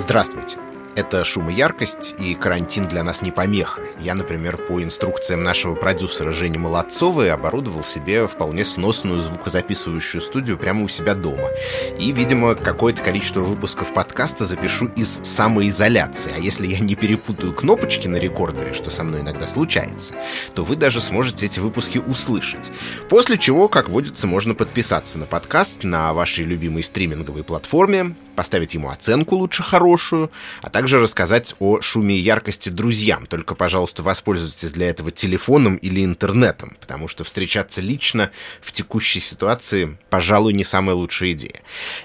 Здравствуйте. Это шум и яркость, и карантин для нас не помеха. Я, например, по инструкциям нашего продюсера Жени Молодцовой оборудовал себе вполне сносную звукозаписывающую студию прямо у себя дома. И, видимо, какое-то количество выпусков подкаста запишу из самоизоляции. А если я не перепутаю кнопочки на рекордере, что со мной иногда случается, то вы даже сможете эти выпуски услышать. После чего, как водится, можно подписаться на подкаст на вашей любимой стриминговой платформе, поставить ему оценку лучше хорошую, а также рассказать о шуме и яркости друзьям. Только, пожалуйста, воспользуйтесь для этого телефоном или интернетом, потому что встречаться лично в текущей ситуации, пожалуй, не самая лучшая идея.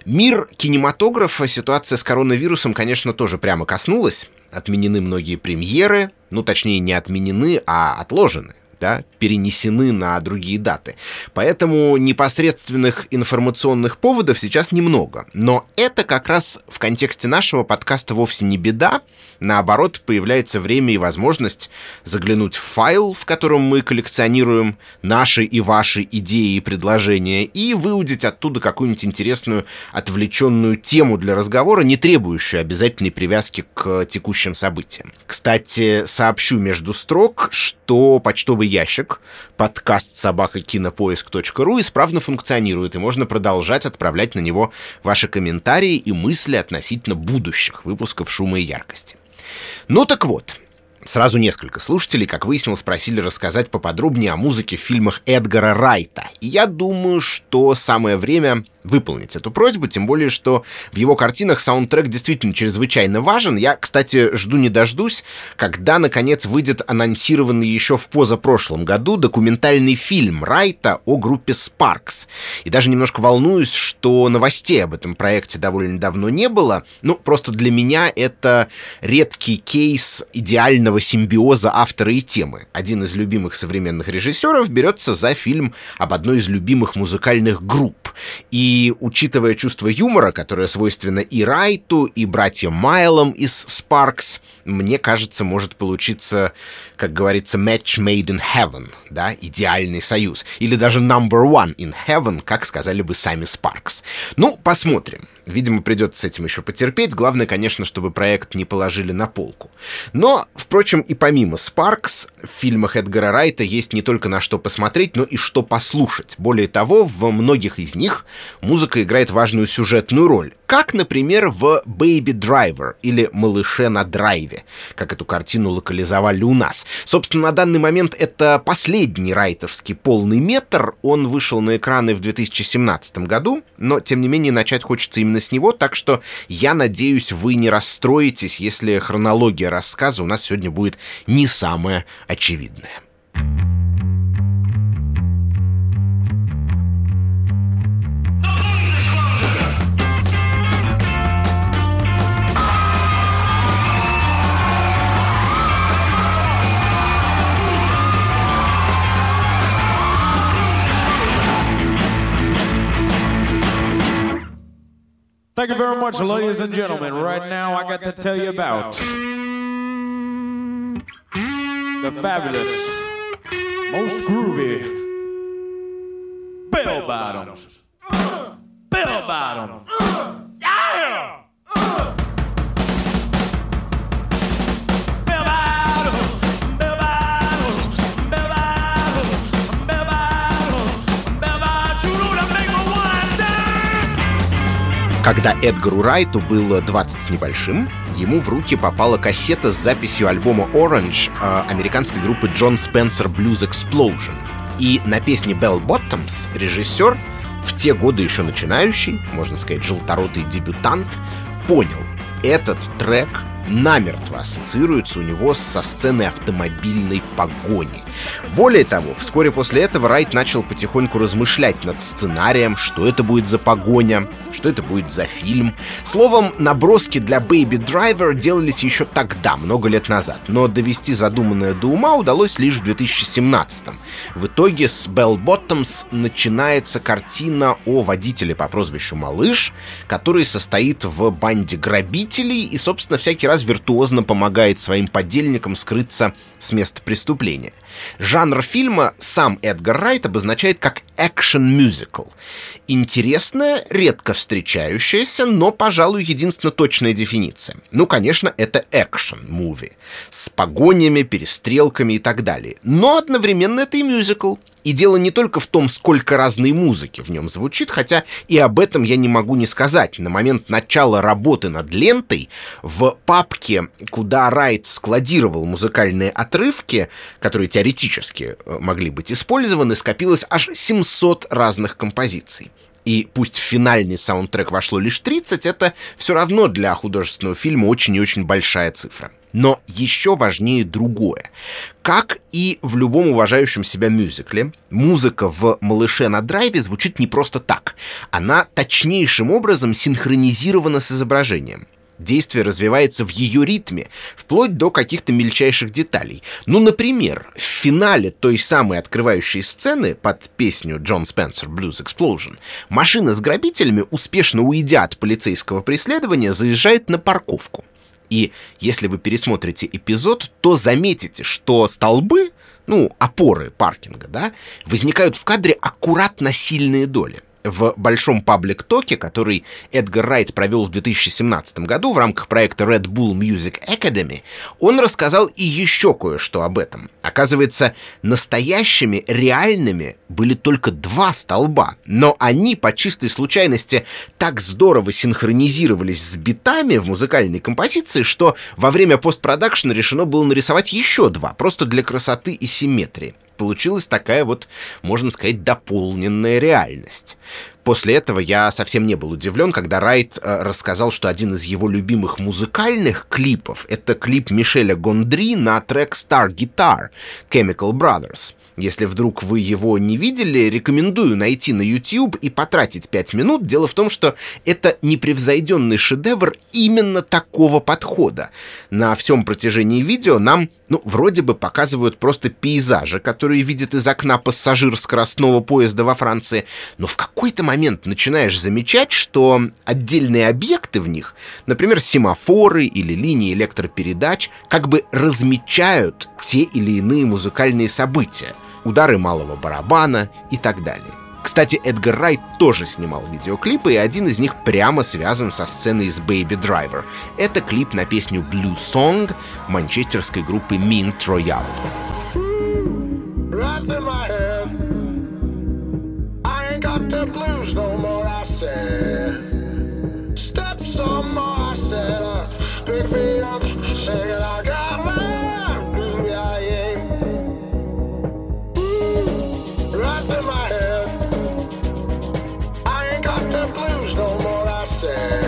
Мир кинематографа, ситуация с коронавирусом, конечно, тоже прямо коснулась. Отменены многие премьеры, ну, точнее, не отменены, а отложены да, перенесены на другие даты. Поэтому непосредственных информационных поводов сейчас немного. Но это как раз в контексте нашего подкаста вовсе не беда. Наоборот, появляется время и возможность заглянуть в файл, в котором мы коллекционируем наши и ваши идеи и предложения, и выудить оттуда какую-нибудь интересную отвлеченную тему для разговора, не требующую обязательной привязки к текущим событиям. Кстати, сообщу между строк, что почтовый ящик, подкаст собакакинопоиск.ру исправно функционирует, и можно продолжать отправлять на него ваши комментарии и мысли относительно будущих выпусков «Шума и яркости». Ну так вот, Сразу несколько слушателей, как выяснилось, просили рассказать поподробнее о музыке в фильмах Эдгара Райта. И я думаю, что самое время выполнить эту просьбу, тем более, что в его картинах саундтрек действительно чрезвычайно важен. Я, кстати, жду не дождусь, когда, наконец, выйдет анонсированный еще в позапрошлом году документальный фильм Райта о группе Sparks. И даже немножко волнуюсь, что новостей об этом проекте довольно давно не было. Ну, просто для меня это редкий кейс идеального симбиоза автора и темы. Один из любимых современных режиссеров берется за фильм об одной из любимых музыкальных групп. И и учитывая чувство юмора, которое свойственно и Райту, и братьям Майлам из Sparks, мне кажется, может получиться, как говорится, match made in heaven, да, идеальный союз. Или даже number one in heaven, как сказали бы сами Sparks. Ну, посмотрим. Видимо, придется с этим еще потерпеть. Главное, конечно, чтобы проект не положили на полку. Но, впрочем, и помимо Sparks, в фильмах Эдгара Райта есть не только на что посмотреть, но и что послушать. Более того, в многих из них музыка играет важную сюжетную роль. Как, например, в «Baby Driver» или «Малыше на драйве», как эту картину локализовали у нас. Собственно, на данный момент это последний райтовский полный метр. Он вышел на экраны в 2017 году, но, тем не менее, начать хочется именно с него, так что я надеюсь, вы не расстроитесь, если хронология рассказа у нас сегодня будет не самая очевидная. Thank you very much, ladies and gentlemen. Right now, I got to tell you about the fabulous, most groovy bell bottoms. Bell bottoms. Когда Эдгару Райту было 20 с небольшим, ему в руки попала кассета с записью альбома Orange э, американской группы John Spencer Blues Explosion. И на песне Bell Bottoms режиссер, в те годы еще начинающий, можно сказать, желторотый дебютант, понял, этот трек намертво ассоциируется у него со сценой автомобильной погони. Более того, вскоре после этого Райт начал потихоньку размышлять над сценарием, что это будет за погоня, что это будет за фильм. Словом, наброски для Baby Driver делались еще тогда, много лет назад, но довести задуманное до ума удалось лишь в 2017 -м. В итоге с Bell Bottoms начинается картина о водителе по прозвищу Малыш, который состоит в банде грабителей и, собственно, всякий раз раз виртуозно помогает своим подельникам скрыться с места преступления. Жанр фильма сам Эдгар Райт обозначает как экшен-мюзикл. Интересная, редко встречающаяся, но, пожалуй, единственно точная дефиниция. Ну, конечно, это экшен-муви. С погонями, перестрелками и так далее. Но одновременно это и мюзикл. И дело не только в том, сколько разной музыки в нем звучит, хотя и об этом я не могу не сказать. На момент начала работы над лентой в папке, куда Райт складировал музыкальные отрывки, которые теоретически э, могли быть использованы, скопилось аж 700 разных композиций. И пусть в финальный саундтрек вошло лишь 30, это все равно для художественного фильма очень и очень большая цифра. Но еще важнее другое. Как и в любом уважающем себя мюзикле, музыка в «Малыше на драйве» звучит не просто так. Она точнейшим образом синхронизирована с изображением. Действие развивается в ее ритме, вплоть до каких-то мельчайших деталей. Ну, например, в финале той самой открывающей сцены под песню Джон Спенсер «Blues Explosion» машина с грабителями, успешно уйдя от полицейского преследования, заезжает на парковку. И если вы пересмотрите эпизод, то заметите, что столбы, ну, опоры паркинга, да, возникают в кадре аккуратно сильные доли в большом паблик-токе, который Эдгар Райт провел в 2017 году в рамках проекта Red Bull Music Academy, он рассказал и еще кое-что об этом. Оказывается, настоящими, реальными были только два столба, но они по чистой случайности так здорово синхронизировались с битами в музыкальной композиции, что во время постпродакшена решено было нарисовать еще два, просто для красоты и симметрии получилась такая вот, можно сказать, дополненная реальность. После этого я совсем не был удивлен, когда Райт э, рассказал, что один из его любимых музыкальных клипов — это клип Мишеля Гондри на трек Star Guitar Chemical Brothers. Если вдруг вы его не видели, рекомендую найти на YouTube и потратить 5 минут. Дело в том, что это непревзойденный шедевр именно такого подхода. На всем протяжении видео нам, ну, вроде бы показывают просто пейзажи, которые видит из окна пассажир скоростного поезда во Франции, но в какой-то момент начинаешь замечать, что отдельные объекты в них, например, семафоры или линии электропередач, как бы размечают те или иные музыкальные события удары малого барабана и так далее. Кстати, Эдгар Райт тоже снимал видеоклипы, и один из них прямо связан со сценой из Baby Driver. Это клип на песню Blue Song манчестерской группы Mint Royale. Steps on more, I said, pick me up, singing, I got Yeah.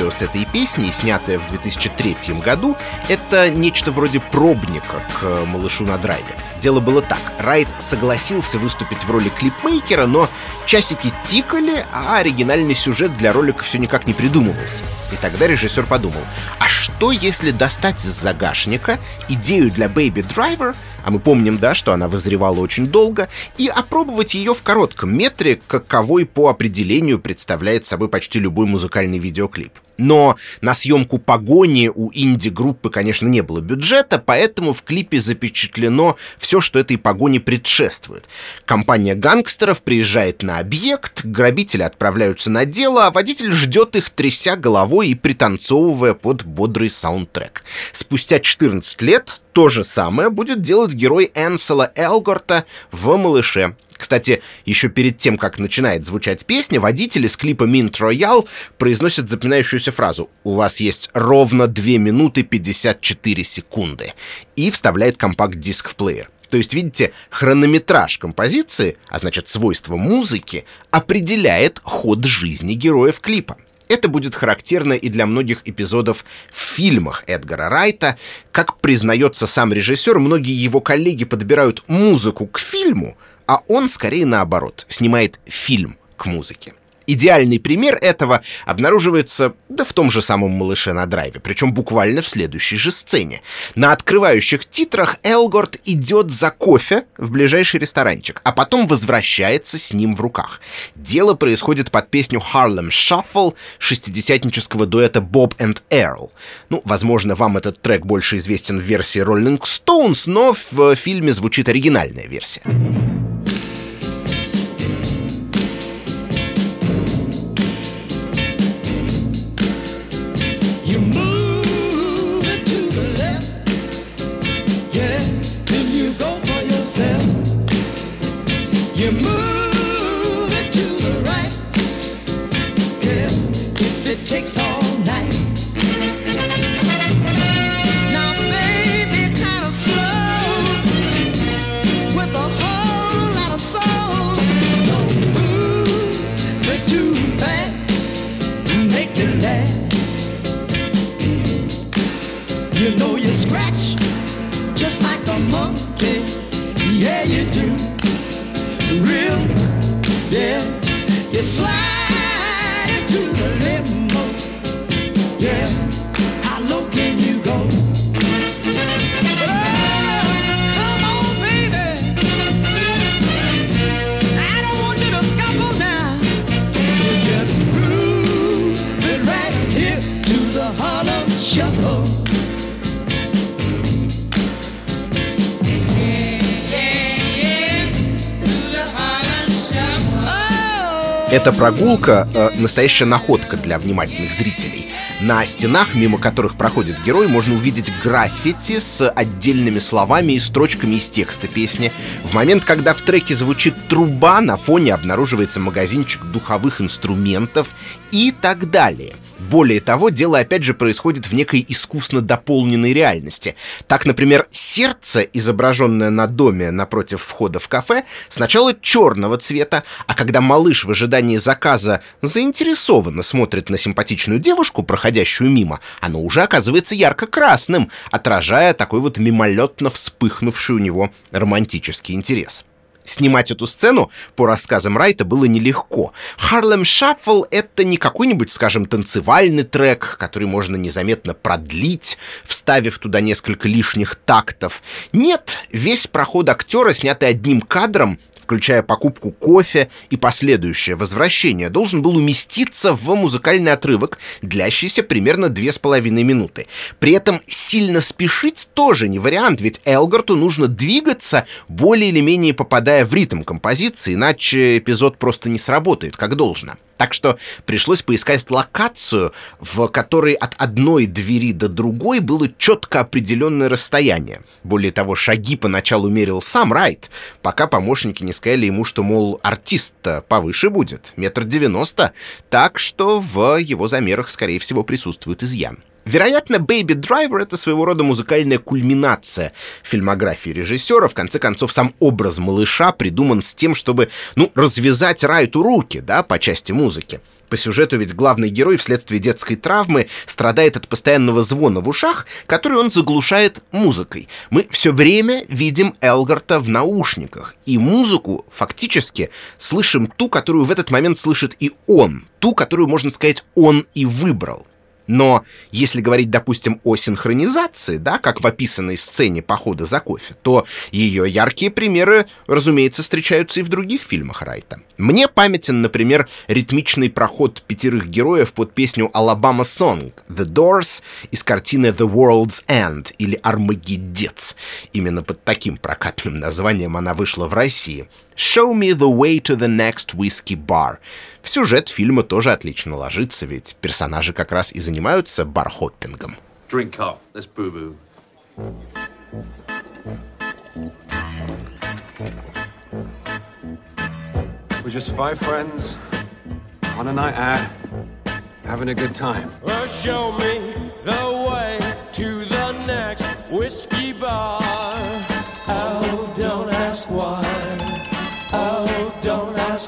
Видео с этой песней, снятое в 2003 году, это нечто вроде пробника к «Малышу на драйве». Дело было так. Райт согласился выступить в роли клипмейкера, но часики тикали, а оригинальный сюжет для ролика все никак не придумывался. И тогда режиссер подумал, а что если достать из загашника идею для Baby Driver — а мы помним, да, что она вызревала очень долго, и опробовать ее в коротком метре, каковой по определению представляет собой почти любой музыкальный видеоклип. Но на съемку погони у инди-группы, конечно, не было бюджета, поэтому в клипе запечатлено все, что этой погоне предшествует. Компания гангстеров приезжает на объект, грабители отправляются на дело, а водитель ждет их, тряся головой и пританцовывая под бодрый саундтрек. Спустя 14 лет то же самое будет делать герой Энсела Элгорта в «Малыше». Кстати, еще перед тем, как начинает звучать песня, водители с клипа Mint Royale произносят запоминающуюся фразу «У вас есть ровно 2 минуты 54 секунды» и вставляет компакт-диск в плеер. То есть, видите, хронометраж композиции, а значит свойства музыки, определяет ход жизни героев клипа. Это будет характерно и для многих эпизодов в фильмах Эдгара Райта. Как признается сам режиссер, многие его коллеги подбирают музыку к фильму, а он скорее наоборот, снимает фильм к музыке. Идеальный пример этого обнаруживается да в том же самом «Малыше на драйве», причем буквально в следующей же сцене. На открывающих титрах Элгорд идет за кофе в ближайший ресторанчик, а потом возвращается с ним в руках. Дело происходит под песню «Harlem Shuffle» шестидесятнического дуэта Bob and Earl. Ну, возможно, вам этот трек больше известен в версии Rolling Stones, но в фильме звучит оригинальная версия. Эта прогулка э, — настоящая находка для внимательных зрителей. На стенах, мимо которых проходит герой, можно увидеть граффити с отдельными словами и строчками из текста песни. В момент, когда в треке звучит труба, на фоне обнаруживается магазинчик духовых инструментов и так далее — более того, дело опять же происходит в некой искусно дополненной реальности. Так, например, сердце, изображенное на доме напротив входа в кафе, сначала черного цвета, а когда малыш в ожидании заказа заинтересованно смотрит на симпатичную девушку, проходящую мимо, оно уже оказывается ярко-красным, отражая такой вот мимолетно вспыхнувший у него романтический интерес. Снимать эту сцену, по рассказам Райта, было нелегко. «Harlem Shuffle» — это не какой-нибудь, скажем, танцевальный трек, который можно незаметно продлить, вставив туда несколько лишних тактов. Нет, весь проход актера, снятый одним кадром, включая покупку кофе и последующее возвращение, должен был уместиться в музыкальный отрывок, длящийся примерно две с половиной минуты. При этом сильно спешить тоже не вариант, ведь Элгарту нужно двигаться, более или менее попадая в ритм композиции, иначе эпизод просто не сработает как должно. Так что пришлось поискать локацию, в которой от одной двери до другой было четко определенное расстояние. Более того, шаги поначалу мерил сам Райт, пока помощники не сказали ему, что, мол, артист повыше будет, метр девяносто, так что в его замерах, скорее всего, присутствует изъян. Вероятно, Baby Driver — это своего рода музыкальная кульминация фильмографии режиссера. В конце концов, сам образ малыша придуман с тем, чтобы, ну, развязать Райту руки, да, по части музыки. По сюжету ведь главный герой вследствие детской травмы страдает от постоянного звона в ушах, который он заглушает музыкой. Мы все время видим Элгарта в наушниках, и музыку фактически слышим ту, которую в этот момент слышит и он, ту, которую, можно сказать, он и выбрал. Но если говорить, допустим, о синхронизации, да, как в описанной сцене похода за кофе, то ее яркие примеры, разумеется, встречаются и в других фильмах Райта. Мне памятен, например, ритмичный проход пятерых героев под песню «Alabama Song» The Doors из картины «The World's End» или «Армагеддец». Именно под таким прокатным названием она вышла в России. «Show me the way to the next whiskey bar». В сюжет фильма тоже отлично ложится, ведь персонажи как раз и занимаются бархоппингом. Drink up. Let's boo-boo. We're just five friends on a night out, having a good time. Well, show me the way to the next whiskey bar. Oh, don't ask why.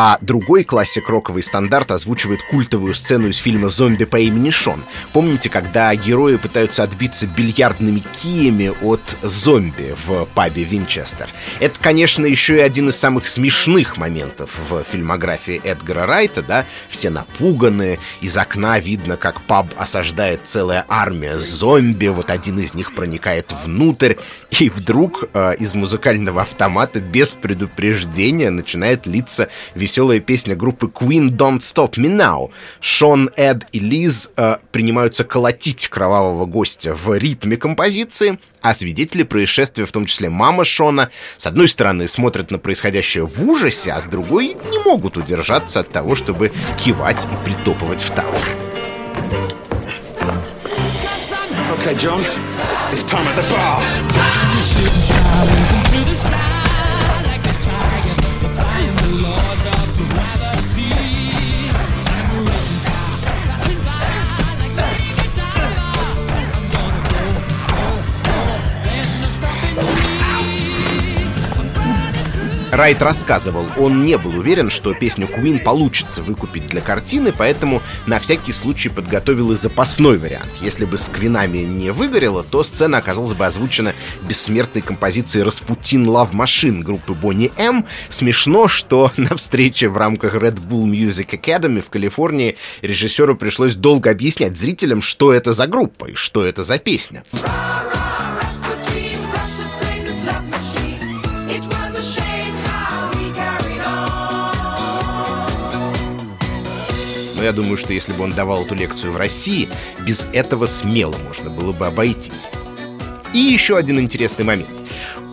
А другой классик роковый стандарт озвучивает культовую сцену из фильма «Зомби по имени Шон». Помните, когда герои пытаются отбиться бильярдными киями от зомби в пабе Винчестер? Это, конечно, еще и один из самых смешных моментов в фильмографии Эдгара Райта, да? Все напуганы, из окна видно, как паб осаждает целая армия зомби, вот один из них проникает внутрь, и вдруг э, из музыкального автомата без предупреждения начинает литься веселая песня группы Queen Don't Stop Me Now. Шон, Эд и Лиз э, принимаются колотить кровавого гостя в ритме композиции, а свидетели происшествия, в том числе мама Шона, с одной стороны смотрят на происходящее в ужасе, а с другой не могут удержаться от того, чтобы кивать и притопывать в такт. Okay, John, it's time at the bar. Райт рассказывал, он не был уверен, что песню Queen получится выкупить для картины, поэтому на всякий случай подготовил и запасной вариант. Если бы с Квинами не выгорело, то сцена оказалась бы озвучена бессмертной композицией «Распутин Love Machine» группы Бонни М. Смешно, что на встрече в рамках Red Bull Music Academy в Калифорнии режиссеру пришлось долго объяснять зрителям, что это за группа и что это за песня. Я думаю, что если бы он давал эту лекцию в России, без этого смело можно было бы обойтись. И еще один интересный момент.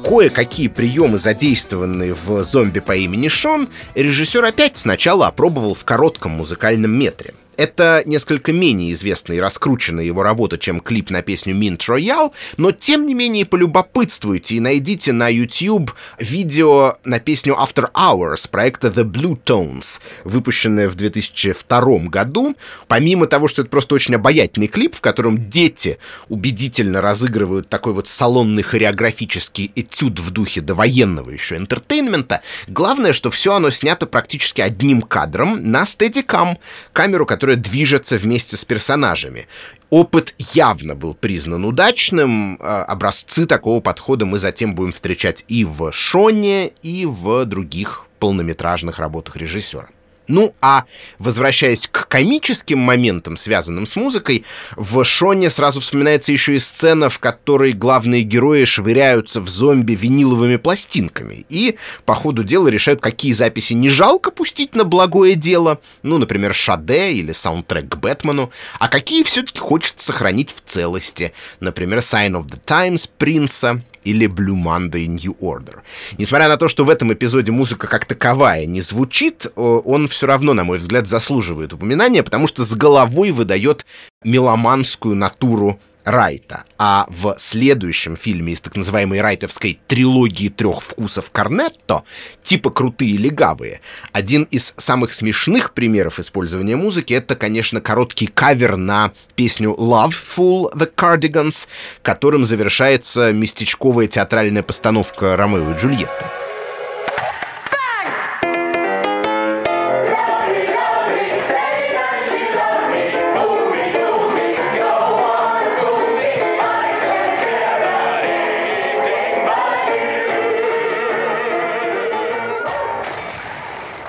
Кое-какие приемы, задействованные в «Зомби по имени Шон», режиссер опять сначала опробовал в коротком музыкальном метре. Это несколько менее известная и раскрученная его работа, чем клип на песню Mint Royale, но тем не менее полюбопытствуйте и найдите на YouTube видео на песню After Hours проекта The Blue Tones, выпущенное в 2002 году. Помимо того, что это просто очень обаятельный клип, в котором дети убедительно разыгрывают такой вот салонный хореографический этюд в духе довоенного еще энтертейнмента, главное, что все оно снято практически одним кадром на Steadicam, камеру, которая движется вместе с персонажами. Опыт явно был признан удачным. А, Образцы такого подхода мы затем будем встречать и в Шоне, и в других полнометражных работах режиссера. Ну, а возвращаясь к комическим моментам, связанным с музыкой, в Шоне сразу вспоминается еще и сцена, в которой главные герои швыряются в зомби виниловыми пластинками и по ходу дела решают, какие записи не жалко пустить на благое дело, ну, например, Шаде или саундтрек к Бэтмену, а какие все-таки хочется сохранить в целости, например, Sign of the Times Принца или Blue Monday New Order. Несмотря на то, что в этом эпизоде музыка как таковая не звучит, о, он все равно, на мой взгляд, заслуживает упоминания, потому что с головой выдает меломанскую натуру Райта. А в следующем фильме из так называемой райтовской трилогии трех вкусов Корнетто, типа крутые легавые, один из самых смешных примеров использования музыки это, конечно, короткий кавер на песню Loveful The Cardigans, которым завершается местечковая театральная постановка Ромео и Джульетты.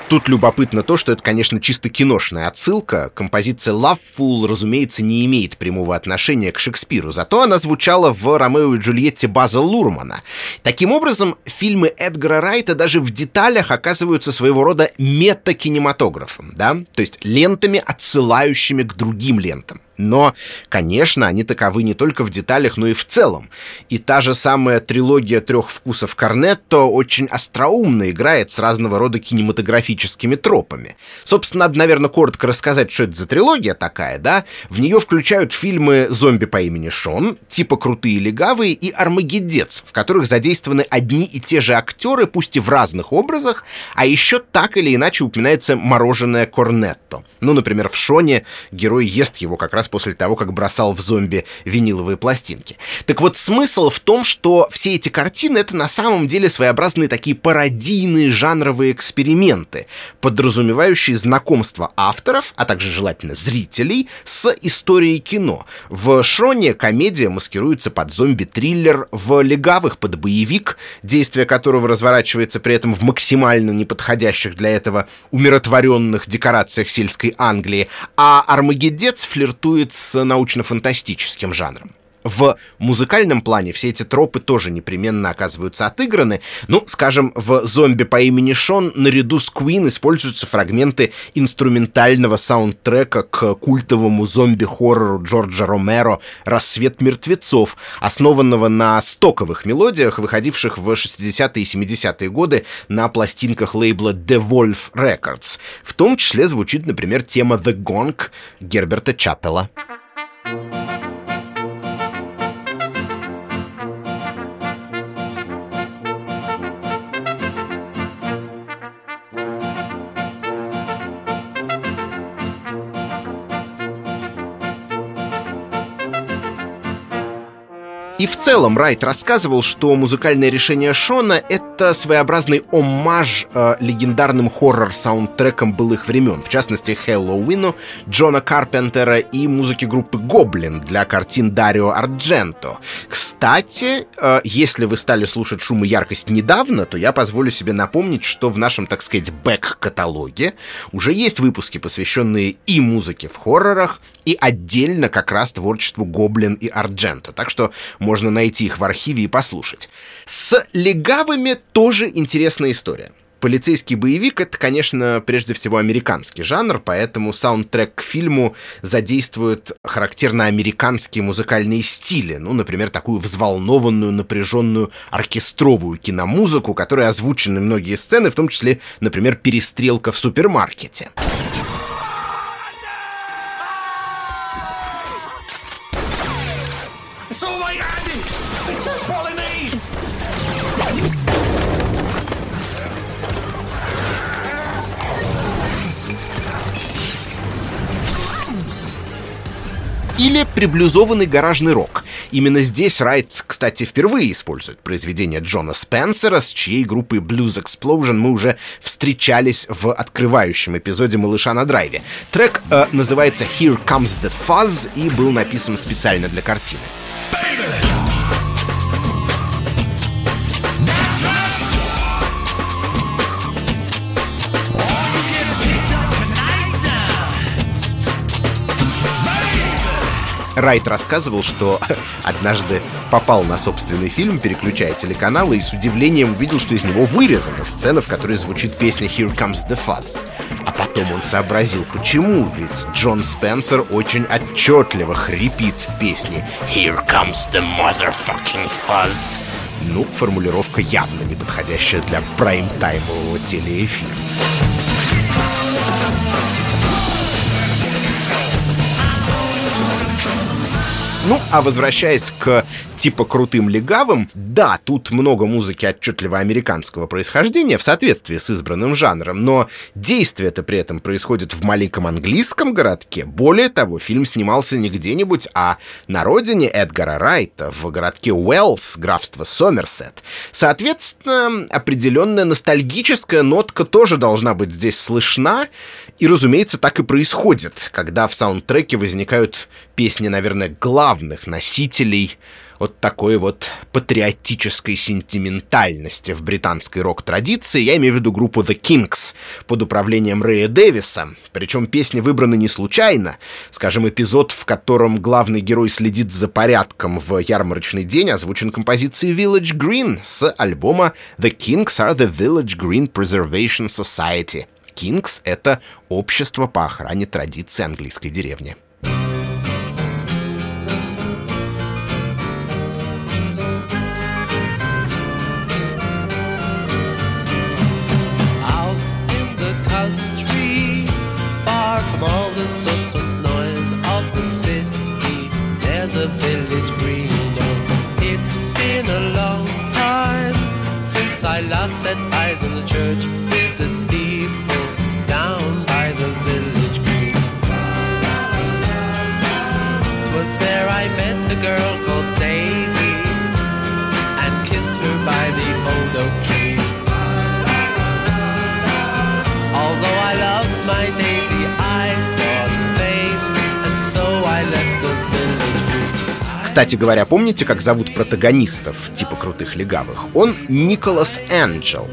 Тут любопытно то, что это, конечно, чисто киношная отсылка. Композиция Loveful, разумеется, не имеет прямого отношения к Шекспиру, зато она звучала в «Ромео и Джульетте» База Лурмана. Таким образом, фильмы Эдгара Райта даже в деталях оказываются своего рода метакинематографом, да? То есть лентами, отсылающими к другим лентам. Но, конечно, они таковы не только в деталях, но и в целом. И та же самая трилогия трех вкусов Корнетто очень остроумно играет с разного рода кинематографическими тропами. Собственно, надо, наверное, коротко рассказать, что это за трилогия такая, да? В нее включают фильмы «Зомби по имени Шон», типа «Крутые легавые» и «Армагеддец», в которых задействованы одни и те же актеры, пусть и в разных образах, а еще так или иначе упоминается мороженое Корнетто. Ну, например, в Шоне герой ест его как раз после того, как бросал в зомби виниловые пластинки. Так вот, смысл в том, что все эти картины — это на самом деле своеобразные такие пародийные жанровые эксперименты, подразумевающие знакомство авторов, а также желательно зрителей, с историей кино. В Шоне комедия маскируется под зомби-триллер, в Легавых под боевик, действие которого разворачивается при этом в максимально неподходящих для этого умиротворенных декорациях сельской Англии, а Армагеддец флиртует с научно-фантастическим жанром. В музыкальном плане все эти тропы тоже непременно оказываются отыграны. Ну, скажем, в «Зомби по имени Шон» наряду с Queen используются фрагменты инструментального саундтрека к культовому зомби-хоррору Джорджа Ромеро «Рассвет мертвецов», основанного на стоковых мелодиях, выходивших в 60-е и 70-е годы на пластинках лейбла The Wolf Records. В том числе звучит, например, тема «The Gong» Герберта Чаппелла. И в целом Райт рассказывал, что музыкальное решение Шона — это своеобразный оммаж э, легендарным хоррор-саундтрекам былых времен, в частности, Хэллоуину Джона Карпентера и музыки группы Гоблин для картин Дарио Ардженто. Кстати, э, если вы стали слушать «Шум и яркость» недавно, то я позволю себе напомнить, что в нашем, так сказать, бэк-каталоге уже есть выпуски, посвященные и музыке в хоррорах, и отдельно как раз творчеству Гоблин и Ардженто. Так что можно найти их в архиве и послушать. С легавыми тоже интересная история. Полицейский боевик — это, конечно, прежде всего американский жанр, поэтому саундтрек к фильму задействует характерно американские музыкальные стили, ну, например, такую взволнованную, напряженную оркестровую киномузыку, которой озвучены многие сцены, в том числе, например, перестрелка в супермаркете. Или приблюзованный гаражный рок. Именно здесь Райт, кстати, впервые использует произведение Джона Спенсера, с чьей группой Blues Explosion мы уже встречались в открывающем эпизоде «Малыша на драйве». Трек э, называется «Here Comes the Fuzz» и был написан специально для картины. Райт рассказывал, что однажды попал на собственный фильм, переключая телеканалы, и с удивлением увидел, что из него вырезана сцена, в которой звучит песня «Here Comes the Fuzz». А потом он сообразил, почему, ведь Джон Спенсер очень отчетливо хрипит в песне «Here comes the motherfucking fuzz». Ну, формулировка явно не подходящая для прайм-таймового телеэфира. Ну, а возвращаясь к типа крутым легавым, да, тут много музыки отчетливо американского происхождения в соответствии с избранным жанром, но действие это при этом происходит в маленьком английском городке. Более того, фильм снимался не где-нибудь, а на родине Эдгара Райта, в городке Уэллс, графство Сомерсет. Соответственно, определенная ностальгическая нотка тоже должна быть здесь слышна, и, разумеется, так и происходит, когда в саундтреке возникают песни, наверное, главных носителей вот такой вот патриотической сентиментальности в британской рок-традиции. Я имею в виду группу The Kings под управлением Рэя Дэвиса. Причем песни выбраны не случайно. Скажем, эпизод, в котором главный герой следит за порядком в ярмарочный день, озвучен композицией Village Green с альбома The Kings are the Village Green Preservation Society. Kings — это общество по охране традиций английской деревни. the noise of the city. There's a village green. Oh, it's been a long time since I last set eyes on the church with the steeple down by the village green. Twas there I met a girl Кстати говоря, помните, как зовут протагонистов типа крутых легавых? Он Николас Энджел.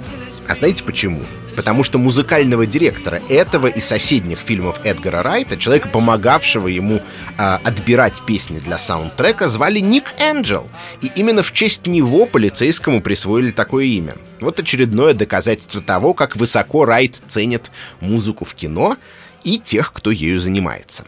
А знаете почему? Потому что музыкального директора этого и соседних фильмов Эдгара Райта, человека, помогавшего ему а, отбирать песни для саундтрека, звали Ник Энджел. И именно в честь него полицейскому присвоили такое имя. Вот очередное доказательство того, как высоко Райт ценит музыку в кино и тех, кто ею занимается.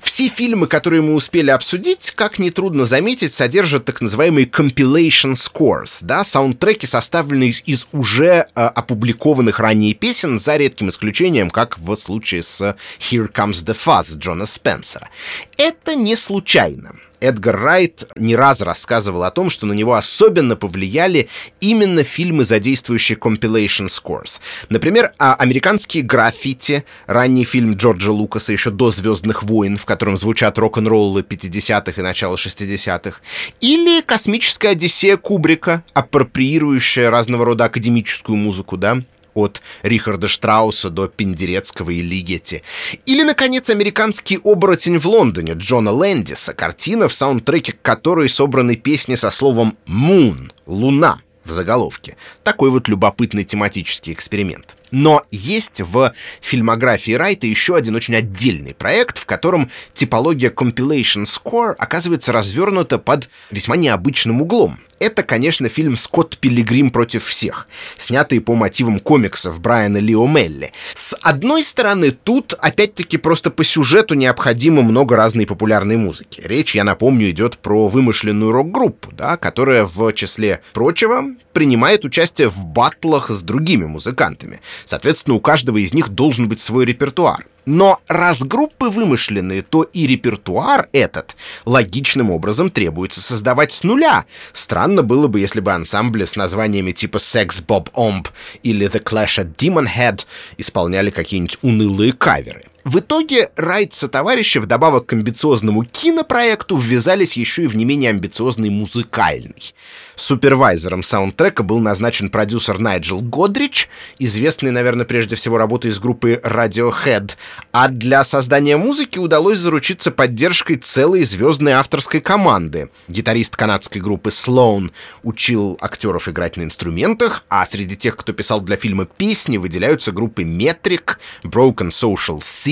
Все фильмы, которые мы успели обсудить, как нетрудно заметить, содержат так называемые compilation scores, да, саундтреки, составленные из, уже э, опубликованных ранее песен, за редким исключением, как в случае с Here Comes the Fuzz Джона Спенсера. Это не случайно. Эдгар Райт не раз рассказывал о том, что на него особенно повлияли именно фильмы, задействующие compilation scores. Например, а американские граффити, ранний фильм Джорджа Лукаса еще до «Звездных войн», в котором звучат рок-н-роллы 50-х и начала 60-х, или «Космическая Одиссея» Кубрика, апроприирующая разного рода академическую музыку, да, от Рихарда Штрауса до Пендерецкого и Лигетти. Или, наконец, американский оборотень в Лондоне Джона Лэндиса, картина, в саундтреке которой собраны песни со словом «moon» — «луна» в заголовке. Такой вот любопытный тематический эксперимент. Но есть в фильмографии Райта еще один очень отдельный проект, в котором типология compilation score оказывается развернута под весьма необычным углом. Это, конечно, фильм «Скотт Пилигрим против всех», снятый по мотивам комиксов Брайана Ли О'Мелли. С одной стороны, тут, опять-таки, просто по сюжету необходимо много разной популярной музыки. Речь, я напомню, идет про вымышленную рок-группу, да, которая, в числе прочего, принимает участие в баттлах с другими музыкантами. Соответственно, у каждого из них должен быть свой репертуар. Но раз группы вымышленные, то и репертуар этот логичным образом требуется создавать с нуля. Странно было бы, если бы ансамбли с названиями типа Sex Bob Omb или The Clash at Demon Head исполняли какие-нибудь унылые каверы. В итоге Райт со товарищи вдобавок к амбициозному кинопроекту ввязались еще и в не менее амбициозный музыкальный. Супервайзером саундтрека был назначен продюсер Найджел Годрич, известный, наверное, прежде всего работой из группы Radiohead, а для создания музыки удалось заручиться поддержкой целой звездной авторской команды. Гитарист канадской группы Sloan учил актеров играть на инструментах, а среди тех, кто писал для фильма песни, выделяются группы Metric, Broken Social Scene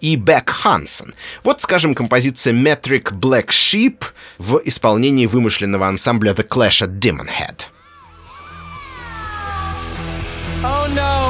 и Beck Hansen. Вот, скажем, композиция Metric Black Sheep в исполнении вымышленного ансамбля The Clash at Demon Head. Oh no!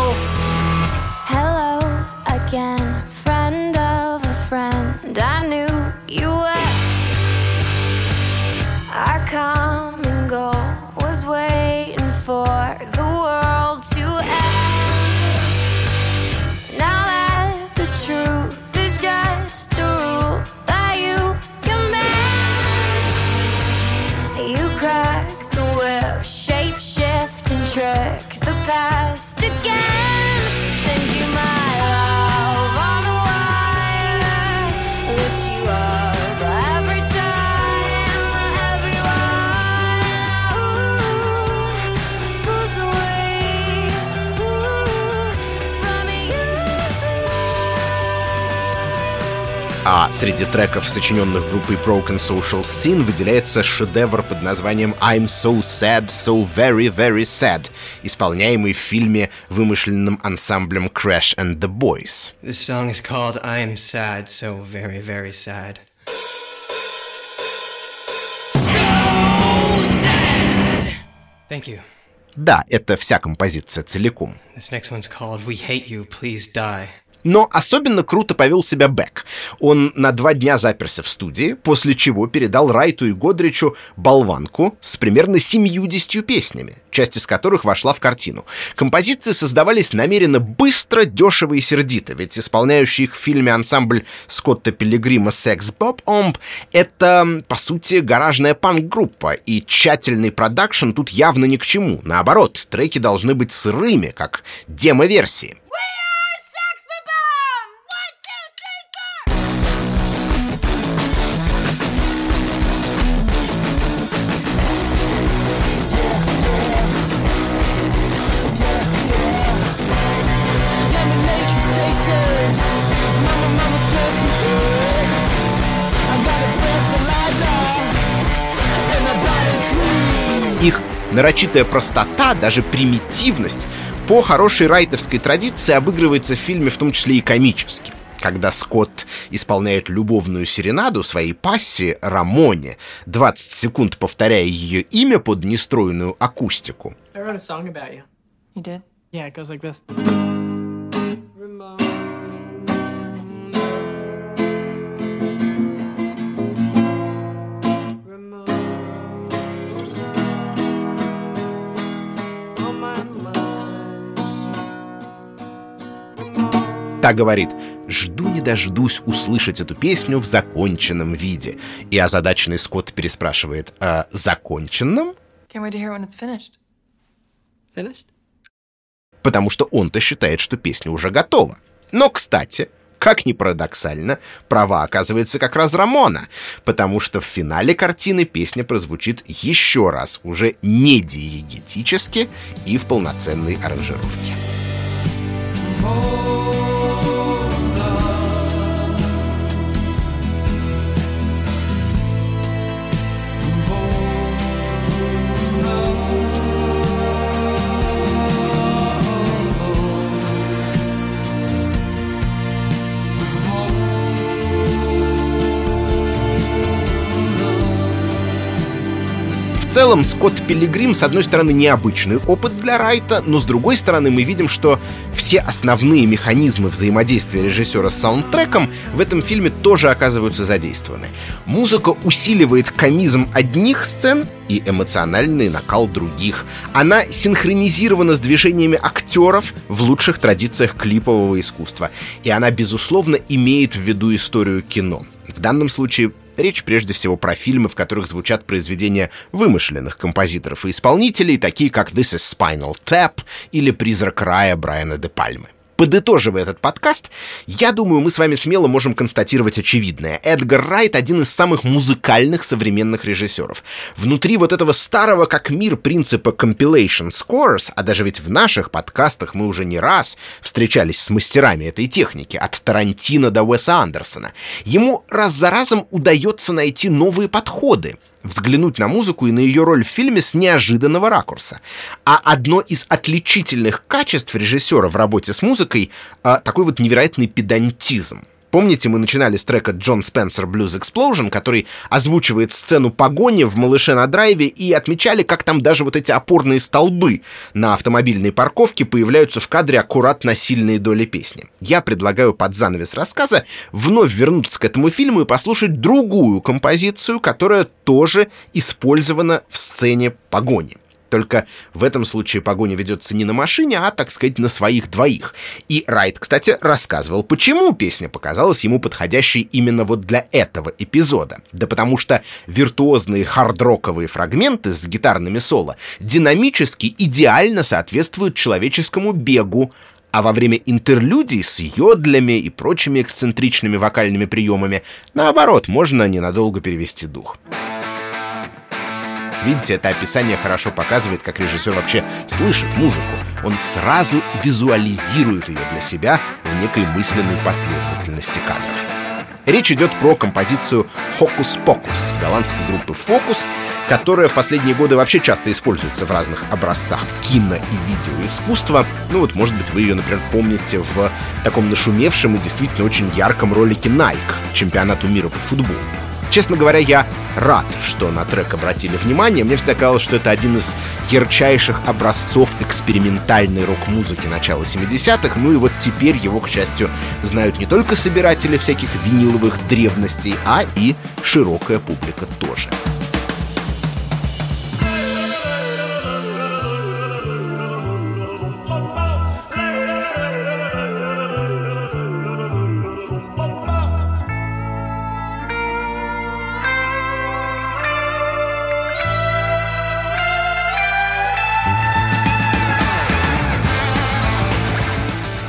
Среди треков, сочиненных группой Broken Social Scene, выделяется шедевр под названием I'm So Sad, So Very Very Sad, исполняемый в фильме вымышленным ансамблем Crash and the Boys. This song is called I Am Sad, So Very, Very Sad. Thank you. Да, это вся композиция целиком. This next one's called We Hate You, Please Die. Но особенно круто повел себя Бек. Он на два дня заперся в студии, после чего передал Райту и Годричу болванку с примерно 70 песнями, часть из которых вошла в картину. Композиции создавались намеренно быстро, дешево и сердито, ведь исполняющий их в фильме ансамбль Скотта Пилигрима «Секс Боб Омб» — это, по сути, гаражная панк-группа, и тщательный продакшн тут явно ни к чему. Наоборот, треки должны быть сырыми, как демо-версии. Нарочитая простота, даже примитивность, по хорошей райтовской традиции обыгрывается в фильме в том числе и комически. Когда Скотт исполняет любовную серенаду своей пассе Рамоне, 20 секунд повторяя ее имя под нестройную акустику, I wrote a song about you. You did? Yeah, it goes like this. Та говорит «Жду не дождусь услышать эту песню в законченном виде». И озадаченный Скотт переспрашивает «А законченном?» Can't wait to hear it when it's finished. Finished? потому что он-то считает, что песня уже готова. Но, кстати, как ни парадоксально, права оказывается как раз Рамона, потому что в финале картины песня прозвучит еще раз, уже не диегетически и в полноценной аранжировке. В целом, Скотт Пилигрим, с одной стороны, необычный опыт для Райта, но с другой стороны, мы видим, что все основные механизмы взаимодействия режиссера с саундтреком в этом фильме тоже оказываются задействованы. Музыка усиливает комизм одних сцен и эмоциональный накал других. Она синхронизирована с движениями актеров в лучших традициях клипового искусства. И она, безусловно, имеет в виду историю кино. В данном случае Речь прежде всего про фильмы, в которых звучат произведения вымышленных композиторов и исполнителей, такие как «This is Spinal Tap» или «Призрак рая» Брайана де Пальмы. Подытоживая этот подкаст, я думаю, мы с вами смело можем констатировать очевидное. Эдгар Райт — один из самых музыкальных современных режиссеров. Внутри вот этого старого как мир принципа compilation scores, а даже ведь в наших подкастах мы уже не раз встречались с мастерами этой техники, от Тарантино до Уэса Андерсона, ему раз за разом удается найти новые подходы, взглянуть на музыку и на ее роль в фильме с неожиданного ракурса. А одно из отличительных качеств режиссера в работе с музыкой а, такой вот невероятный педантизм. Помните, мы начинали с трека Джон Спенсер Blues Explosion, который озвучивает сцену погони в «Малыше на драйве» и отмечали, как там даже вот эти опорные столбы на автомобильной парковке появляются в кадре аккурат на сильные доли песни. Я предлагаю под занавес рассказа вновь вернуться к этому фильму и послушать другую композицию, которая тоже использована в сцене погони. Только в этом случае погоня ведется не на машине, а, так сказать, на своих двоих. И Райт, кстати, рассказывал, почему песня показалась ему подходящей именно вот для этого эпизода. Да потому что виртуозные хардроковые фрагменты с гитарными соло динамически идеально соответствуют человеческому бегу, а во время интерлюдий с йодлями и прочими эксцентричными вокальными приемами, наоборот, можно ненадолго перевести дух. Видите, это описание хорошо показывает, как режиссер вообще слышит музыку. Он сразу визуализирует ее для себя в некой мысленной последовательности кадров. Речь идет про композицию «Хокус-покус» голландской группы «Фокус», которая в последние годы вообще часто используется в разных образцах кино и видеоискусства. Ну вот, может быть, вы ее, например, помните в таком нашумевшем и действительно очень ярком ролике Nike чемпионату мира по футболу. Честно говоря, я рад, что на трек обратили внимание. Мне всегда казалось, что это один из ярчайших образцов экспериментальной рок-музыки начала 70-х. Ну и вот теперь его, к счастью, знают не только собиратели всяких виниловых древностей, а и широкая публика тоже.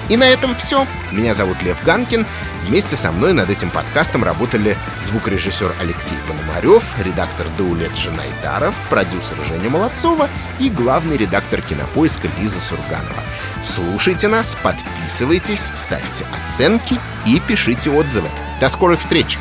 И на этом все. Меня зовут Лев Ганкин. Вместе со мной над этим подкастом работали звукорежиссер Алексей Пономарев, редактор Даулет Жанайдаров, продюсер Женя Молодцова и главный редактор кинопоиска Лиза Сурганова. Слушайте нас, подписывайтесь, ставьте оценки и пишите отзывы. До скорых встреч!